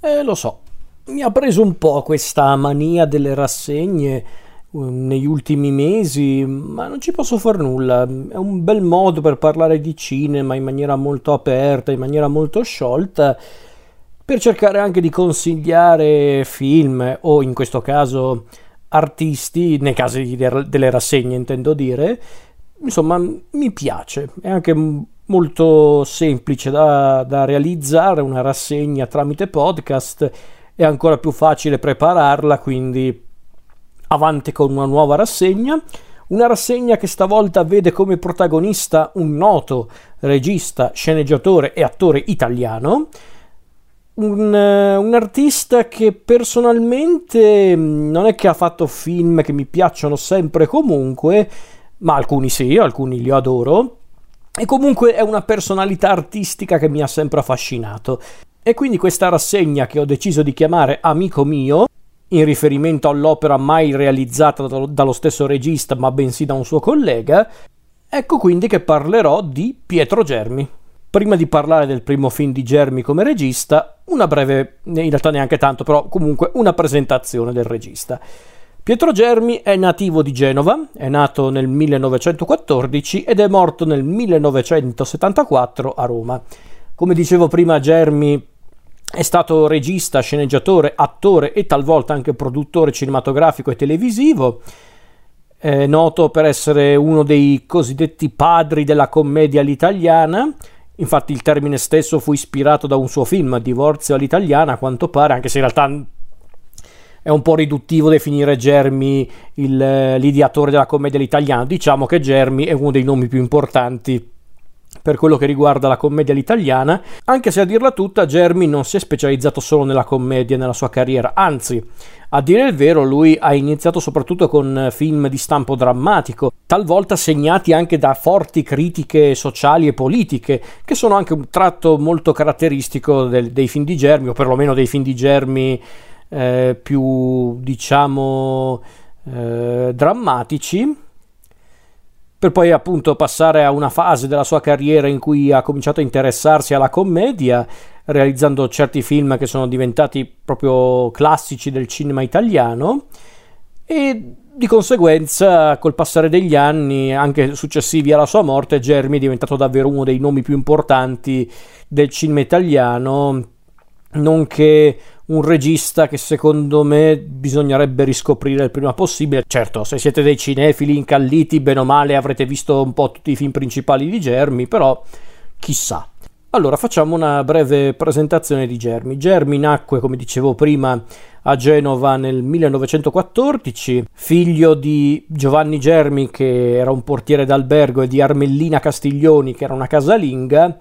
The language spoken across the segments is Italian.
Eh, lo so, mi ha preso un po' questa mania delle rassegne uh, negli ultimi mesi, ma non ci posso far nulla. È un bel modo per parlare di cinema in maniera molto aperta, in maniera molto sciolta, per cercare anche di consigliare film o in questo caso artisti, nei casi delle rassegne intendo dire. Insomma, mi piace, è anche molto semplice da, da realizzare una rassegna tramite podcast, è ancora più facile prepararla, quindi avanti con una nuova rassegna. Una rassegna che stavolta vede come protagonista un noto regista, sceneggiatore e attore italiano. Un, un, artista che personalmente non è che ha fatto film che mi piacciono sempre comunque, ma alcuni sì, alcuni li adoro. E comunque è una personalità artistica che mi ha sempre affascinato. E quindi questa rassegna che ho deciso di chiamare Amico mio, in riferimento all'opera mai realizzata dallo stesso regista ma bensì da un suo collega, ecco quindi che parlerò di Pietro Germi. Prima di parlare del primo film di Germi come regista, una breve, in realtà neanche tanto, però comunque una presentazione del regista. Pietro Germi è nativo di Genova, è nato nel 1914 ed è morto nel 1974 a Roma. Come dicevo prima, Germi è stato regista, sceneggiatore, attore e talvolta anche produttore cinematografico e televisivo. È noto per essere uno dei cosiddetti padri della commedia all'italiana. Infatti il termine stesso fu ispirato da un suo film, Divorzio all'italiana, a quanto pare, anche se in realtà è un po' riduttivo definire Germi il, eh, l'ideatore della commedia all'italiana. Diciamo che Germi è uno dei nomi più importanti per quello che riguarda la commedia all'italiana, anche se a dirla tutta Germi non si è specializzato solo nella commedia nella sua carriera, anzi, a dire il vero, lui ha iniziato soprattutto con film di stampo drammatico, talvolta segnati anche da forti critiche sociali e politiche, che sono anche un tratto molto caratteristico del, dei film di Germi, o perlomeno dei film di Germi eh, più diciamo eh, drammatici per poi appunto passare a una fase della sua carriera in cui ha cominciato a interessarsi alla commedia, realizzando certi film che sono diventati proprio classici del cinema italiano. E di conseguenza col passare degli anni, anche successivi alla sua morte, Germi è diventato davvero uno dei nomi più importanti del cinema italiano, nonché un regista che secondo me bisognerebbe riscoprire il prima possibile. Certo, se siete dei cinefili incalliti, bene o male avrete visto un po' tutti i film principali di Germi, però chissà. Allora, facciamo una breve presentazione di Germi. Germi nacque, come dicevo prima, a Genova nel 1914, figlio di Giovanni Germi, che era un portiere d'albergo, e di Armellina Castiglioni, che era una casalinga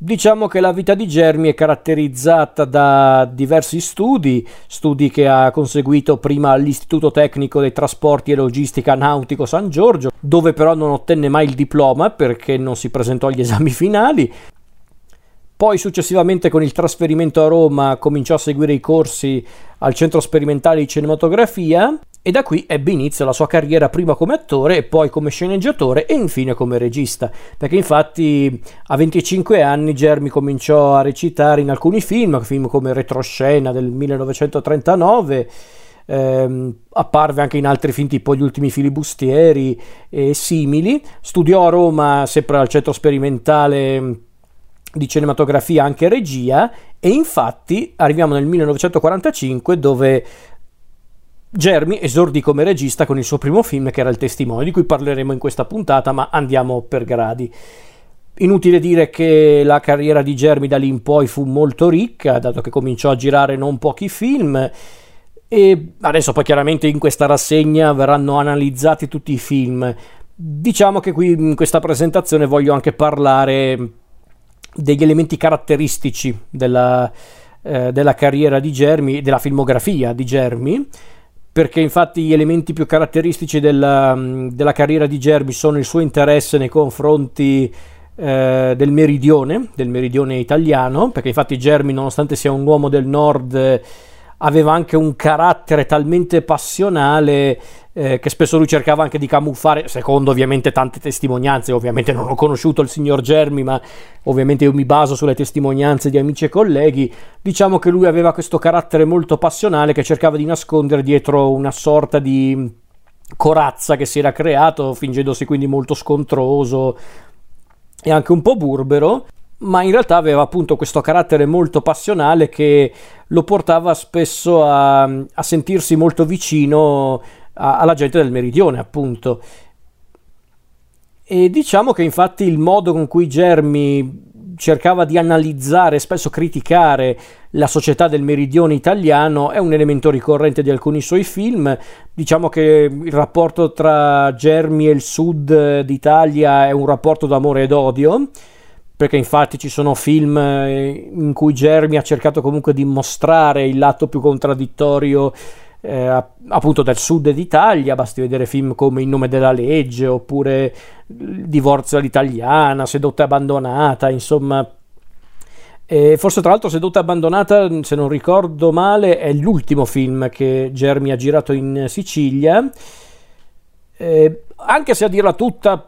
Diciamo che la vita di Germi è caratterizzata da diversi studi, studi che ha conseguito prima all'Istituto Tecnico dei Trasporti e Logistica Nautico San Giorgio, dove però non ottenne mai il diploma perché non si presentò agli esami finali. Poi successivamente con il trasferimento a Roma cominciò a seguire i corsi al Centro Sperimentale di Cinematografia e da qui ebbe inizio la sua carriera prima come attore poi come sceneggiatore e infine come regista, perché infatti a 25 anni Germi cominciò a recitare in alcuni film, film come Retroscena del 1939, ehm, apparve anche in altri film tipo Gli ultimi filibustieri e simili, studiò a Roma sempre al centro sperimentale di cinematografia anche regia. E infatti arriviamo nel 1945 dove Jeremy esordì come regista con il suo primo film che era Il Testimone, di cui parleremo in questa puntata, ma andiamo per gradi. Inutile dire che la carriera di Jeremy da lì in poi fu molto ricca, dato che cominciò a girare non pochi film e adesso poi chiaramente in questa rassegna verranno analizzati tutti i film. Diciamo che qui in questa presentazione voglio anche parlare degli elementi caratteristici della, eh, della carriera di Jeremy, della filmografia di Jeremy perché infatti gli elementi più caratteristici della, della carriera di Germi sono il suo interesse nei confronti eh, del meridione, del meridione italiano, perché infatti Germi, nonostante sia un uomo del nord, aveva anche un carattere talmente passionale eh, che spesso lui cercava anche di camuffare, secondo ovviamente tante testimonianze, ovviamente non ho conosciuto il signor Germi, ma ovviamente io mi baso sulle testimonianze di amici e colleghi, diciamo che lui aveva questo carattere molto passionale che cercava di nascondere dietro una sorta di corazza che si era creato, fingendosi quindi molto scontroso e anche un po' burbero, ma in realtà aveva appunto questo carattere molto passionale che lo portava spesso a, a sentirsi molto vicino alla gente del meridione, appunto. E diciamo che infatti il modo con cui Germi cercava di analizzare spesso criticare la società del meridione italiano è un elemento ricorrente di alcuni suoi film. Diciamo che il rapporto tra Germi e il sud d'Italia è un rapporto d'amore ed odio perché infatti ci sono film eh, in cui Germi ha cercato comunque di mostrare il lato più contraddittorio eh, appunto del sud d'Italia, basti vedere film come Il nome della legge oppure Il divorzio all'italiana, Sedotta e abbandonata, insomma. E forse tra l'altro Sedotta e abbandonata, se non ricordo male, è l'ultimo film che Germi ha girato in Sicilia. Eh, anche se a dirla tutta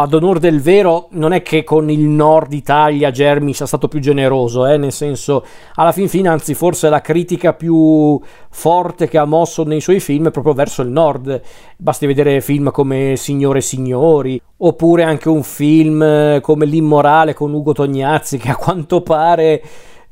ad onore del vero, non è che con il nord Italia Germi sia stato più generoso, eh? nel senso, alla fin fine, anzi, forse la critica più forte che ha mosso nei suoi film è proprio verso il nord. Basti vedere film come Signore e Signori, oppure anche un film come L'Immorale con Ugo Tognazzi, che a quanto pare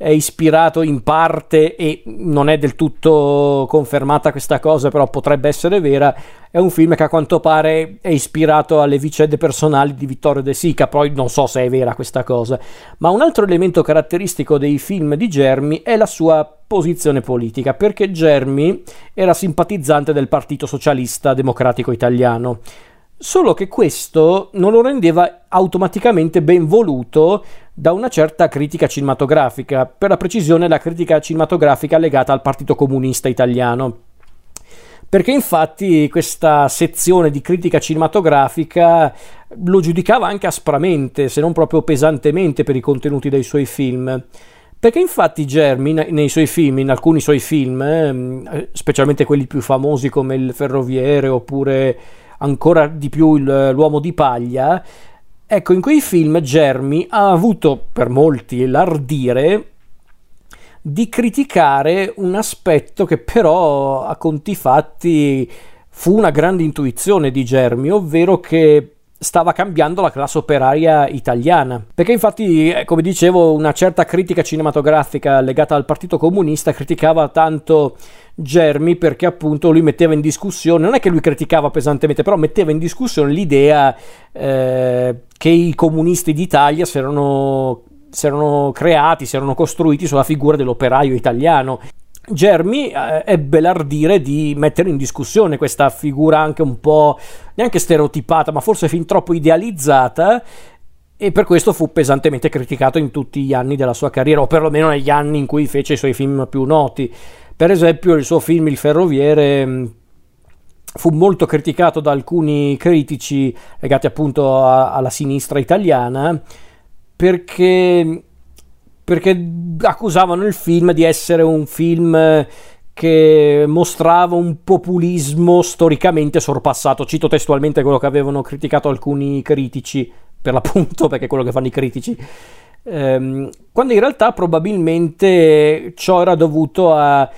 è ispirato in parte e non è del tutto confermata questa cosa, però potrebbe essere vera. È un film che a quanto pare è ispirato alle vicende personali di Vittorio De Sica, poi non so se è vera questa cosa. Ma un altro elemento caratteristico dei film di Germi è la sua posizione politica, perché Germi era simpatizzante del Partito Socialista Democratico Italiano. Solo che questo non lo rendeva automaticamente ben voluto da una certa critica cinematografica, per la precisione la critica cinematografica legata al Partito Comunista Italiano. Perché infatti questa sezione di critica cinematografica lo giudicava anche aspramente, se non proprio pesantemente per i contenuti dei suoi film. Perché infatti Germi nei suoi film, in alcuni suoi film, eh, specialmente quelli più famosi come Il Ferroviere oppure ancora di più L'uomo di paglia, ecco in quei film Germi ha avuto per molti l'ardire di criticare un aspetto che però a conti fatti fu una grande intuizione di Germi, ovvero che stava cambiando la classe operaia italiana. Perché infatti, eh, come dicevo, una certa critica cinematografica legata al Partito Comunista criticava tanto Germi perché appunto lui metteva in discussione, non è che lui criticava pesantemente, però metteva in discussione l'idea eh, che i comunisti d'Italia si erano si erano creati, si erano costruiti sulla figura dell'operaio italiano. Germi eh, ebbe l'ardire di mettere in discussione questa figura anche un po' neanche stereotipata, ma forse fin troppo idealizzata e per questo fu pesantemente criticato in tutti gli anni della sua carriera, o perlomeno negli anni in cui fece i suoi film più noti. Per esempio, il suo film Il Ferroviere mm, fu molto criticato da alcuni critici legati appunto a, alla sinistra italiana perché, perché accusavano il film di essere un film che mostrava un populismo storicamente sorpassato. Cito testualmente quello che avevano criticato alcuni critici, per l'appunto, perché è quello che fanno i critici. Ehm, quando in realtà probabilmente ciò era dovuto al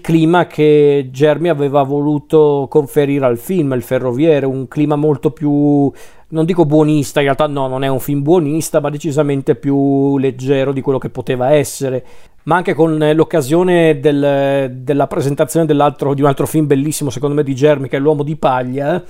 clima che Germi aveva voluto conferire al film, il ferroviere, un clima molto più non dico buonista, in realtà no, non è un film buonista, ma decisamente più leggero di quello che poteva essere. Ma anche con l'occasione del, della presentazione di un altro film bellissimo, secondo me, di Germi, che è L'uomo di paglia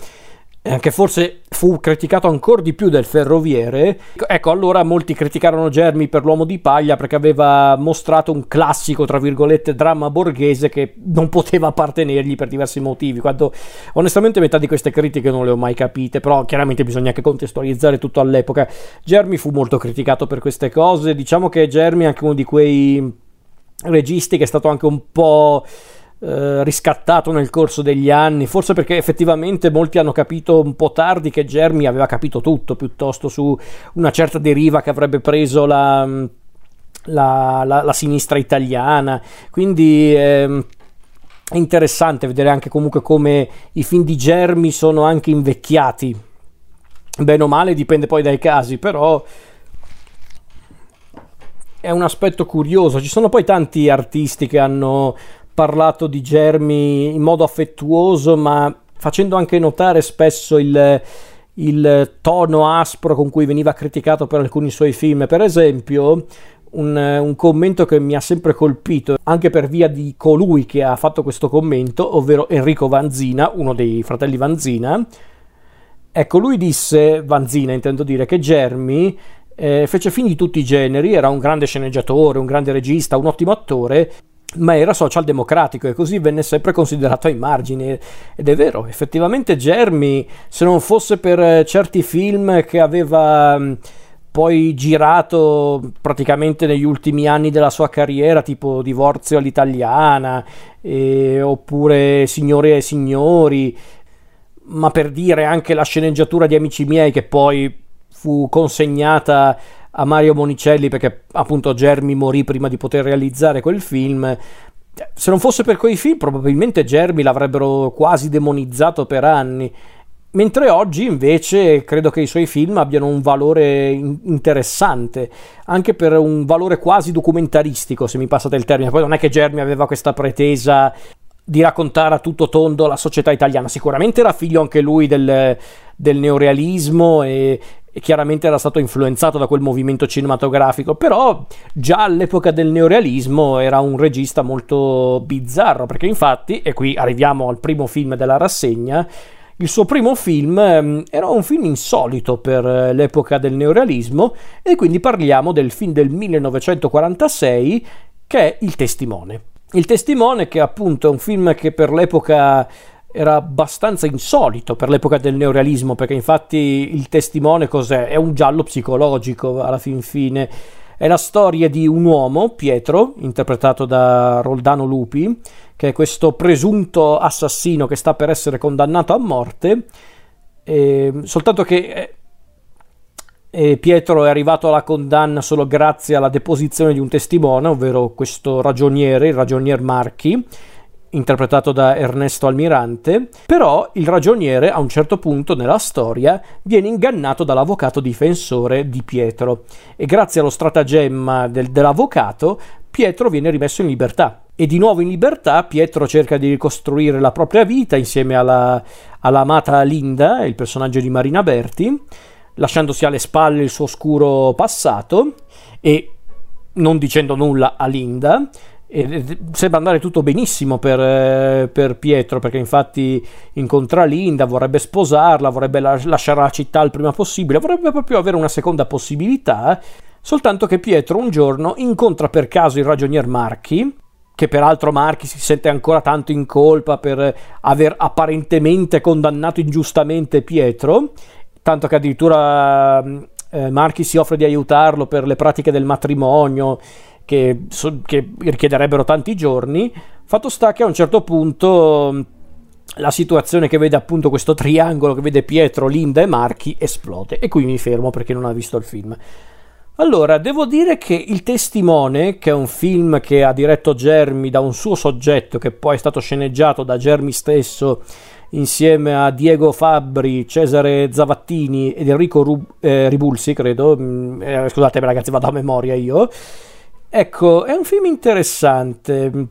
che forse fu criticato ancora di più del ferroviere. Ecco, allora molti criticarono Germi per l'uomo di paglia perché aveva mostrato un classico, tra virgolette, dramma borghese che non poteva appartenergli per diversi motivi. Quando onestamente metà di queste critiche non le ho mai capite, però chiaramente bisogna anche contestualizzare tutto all'epoca. Germi fu molto criticato per queste cose. Diciamo che Germi è anche uno di quei registi che è stato anche un po' Eh, riscattato nel corso degli anni, forse perché effettivamente molti hanno capito un po' tardi che Germi aveva capito tutto, piuttosto su una certa deriva che avrebbe preso la, la, la, la sinistra italiana. Quindi ehm, è interessante vedere anche comunque come i film di Germi sono anche invecchiati. Bene o male, dipende poi dai casi, però è un aspetto curioso. Ci sono poi tanti artisti che hanno parlato di Germi in modo affettuoso, ma facendo anche notare spesso il, il tono aspro con cui veniva criticato per alcuni suoi film. Per esempio, un, un, commento che mi ha sempre colpito, anche per via di colui che ha fatto questo commento, ovvero Enrico Vanzina, uno dei fratelli Vanzina. Ecco, lui disse, Vanzina intendo dire, che Germi eh, fece film di tutti i generi, era un grande sceneggiatore, un grande regista, un ottimo attore, ma era socialdemocratico e così venne sempre considerato ai margini. Ed è vero, effettivamente Germi se non fosse per certi film che aveva poi girato praticamente negli ultimi anni della sua carriera tipo Divorzio all'italiana eh, oppure Signore e Signori ma per dire anche la sceneggiatura di Amici miei che poi fu consegnata a Mario Monicelli perché appunto Germi morì prima di poter realizzare quel film. Se non fosse per quei film, probabilmente Germi l'avrebbero quasi demonizzato per anni. Mentre oggi invece credo che i suoi film abbiano un valore interessante, anche per un valore quasi documentaristico, se mi passate il termine. Poi non è che Germi aveva questa pretesa di raccontare a tutto tondo la società italiana, sicuramente era figlio anche lui del, del neorealismo e, e chiaramente era stato influenzato da quel movimento cinematografico, però già all'epoca del neorealismo era un regista molto bizzarro, perché infatti, e qui arriviamo al primo film della rassegna, il suo primo film ehm, era un film insolito per eh, l'epoca del neorealismo e quindi parliamo del film del 1946 che è Il Testimone. Il Testimone che appunto è un film che per l'epoca era abbastanza insolito per l'epoca del neorealismo, perché infatti il testimone cos'è? È un giallo psicologico alla fin fine. È la storia di un uomo, Pietro, interpretato da Roldano Lupi, che è questo presunto assassino che sta per essere condannato a morte, e, soltanto che eh, Pietro è arrivato alla condanna solo grazie alla deposizione di un testimone, ovvero questo ragioniere, il ragionier Marchi, interpretato da Ernesto Almirante, però il ragioniere a un certo punto nella storia viene ingannato dall'avvocato difensore di Pietro e grazie allo stratagemma del, dell'avvocato Pietro viene rimesso in libertà. E di nuovo in libertà Pietro cerca di ricostruire la propria vita insieme alla, alla amata Linda, il personaggio di Marina Berti, lasciandosi alle spalle il suo oscuro passato e non dicendo nulla a Linda, e sembra andare tutto benissimo per, eh, per, Pietro perché infatti incontra Linda, vorrebbe sposarla, vorrebbe lasciare la città il prima possibile, vorrebbe proprio avere una seconda possibilità, soltanto che Pietro un giorno incontra per caso il ragionier Marchi, che peraltro Marchi si sente ancora tanto in colpa per aver apparentemente condannato ingiustamente Pietro, tanto che addirittura eh, Marchi si offre di aiutarlo per le pratiche del matrimonio che, che richiederebbero tanti giorni. Fatto sta che a un certo punto la situazione che vede appunto questo triangolo che vede Pietro, Linda e Marchi esplode. E qui mi fermo perché non ha visto il film. Allora, devo dire che Il Testimone, che è un film che ha diretto Germi da un suo soggetto, che poi è stato sceneggiato da Germi stesso insieme a Diego Fabbri, Cesare Zavattini ed Enrico Rub- eh, Ribulsi, credo. Mm, eh, scusate ragazzi, vado a memoria io. Ecco, è un film interessante.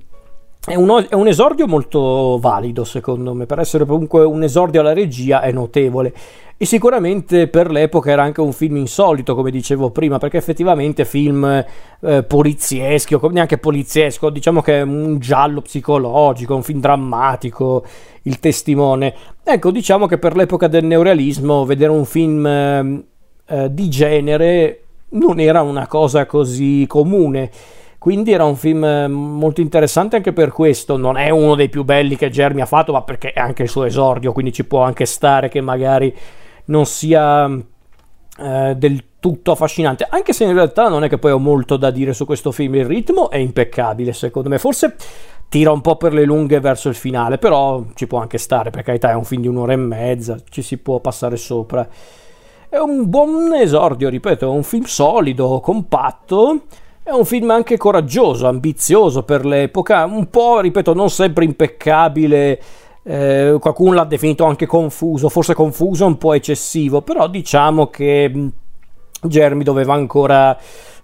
È un, è un, esordio molto valido, secondo me. Per essere comunque un esordio alla regia è notevole. E sicuramente per l'epoca era anche un film insolito, come dicevo prima, perché effettivamente film eh, polizieschi, o neanche poliziesco, diciamo che è un giallo psicologico, un film drammatico, il testimone. Ecco, diciamo che per l'epoca del neorealismo vedere un film eh, eh di genere non era una cosa così comune. Quindi era un film eh, molto interessante anche per questo. Non è uno dei più belli che Germi ha fatto, ma perché è anche il suo esordio, quindi ci può anche stare che magari non sia eh, del tutto affascinante. Anche se in realtà non è che poi ho molto da dire su questo film. Il ritmo è impeccabile, secondo me. Forse tira un po' per le lunghe verso il finale, però ci può anche stare, per carità, è un film di un'ora e mezza, ci si può passare sopra. È un buon esordio, ripeto, è un film solido, compatto È un film anche coraggioso, ambizioso per l'epoca, un po', ripeto, non sempre impeccabile. Eh, qualcuno l'ha definito anche confuso, forse confuso un po' eccessivo, però diciamo che Jeremy doveva ancora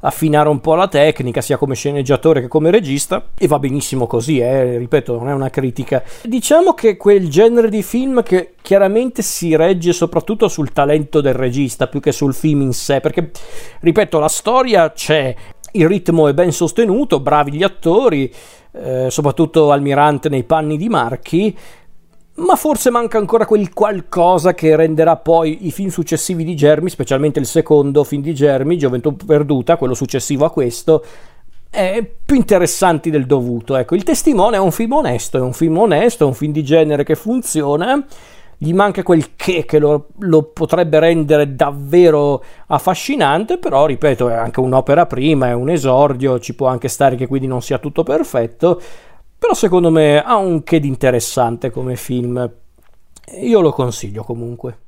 affinare un po' la tecnica, sia come sceneggiatore che come regista, e va benissimo così, eh, ripeto, non è una critica. Diciamo che quel genere di film che chiaramente si regge soprattutto sul talento del regista più che sul film in sé, perché, ripeto, la storia c'è, il ritmo è ben sostenuto, bravi gli attori, eh, soprattutto Almirante nei panni di Marchi, ma forse manca ancora quel qualcosa che renderà poi i film successivi di Germi, specialmente il secondo film di Germi, Gioventù Perduta, quello successivo a questo, più interessanti del dovuto. Ecco, il testimone è un film onesto, è un film onesto, è un film di genere che funziona, gli manca quel che che lo, lo potrebbe rendere davvero affascinante, però ripeto, è anche un'opera prima, è un esordio, ci può anche stare che quindi non sia tutto perfetto però secondo me ha un che di interessante come film. Io lo consiglio comunque.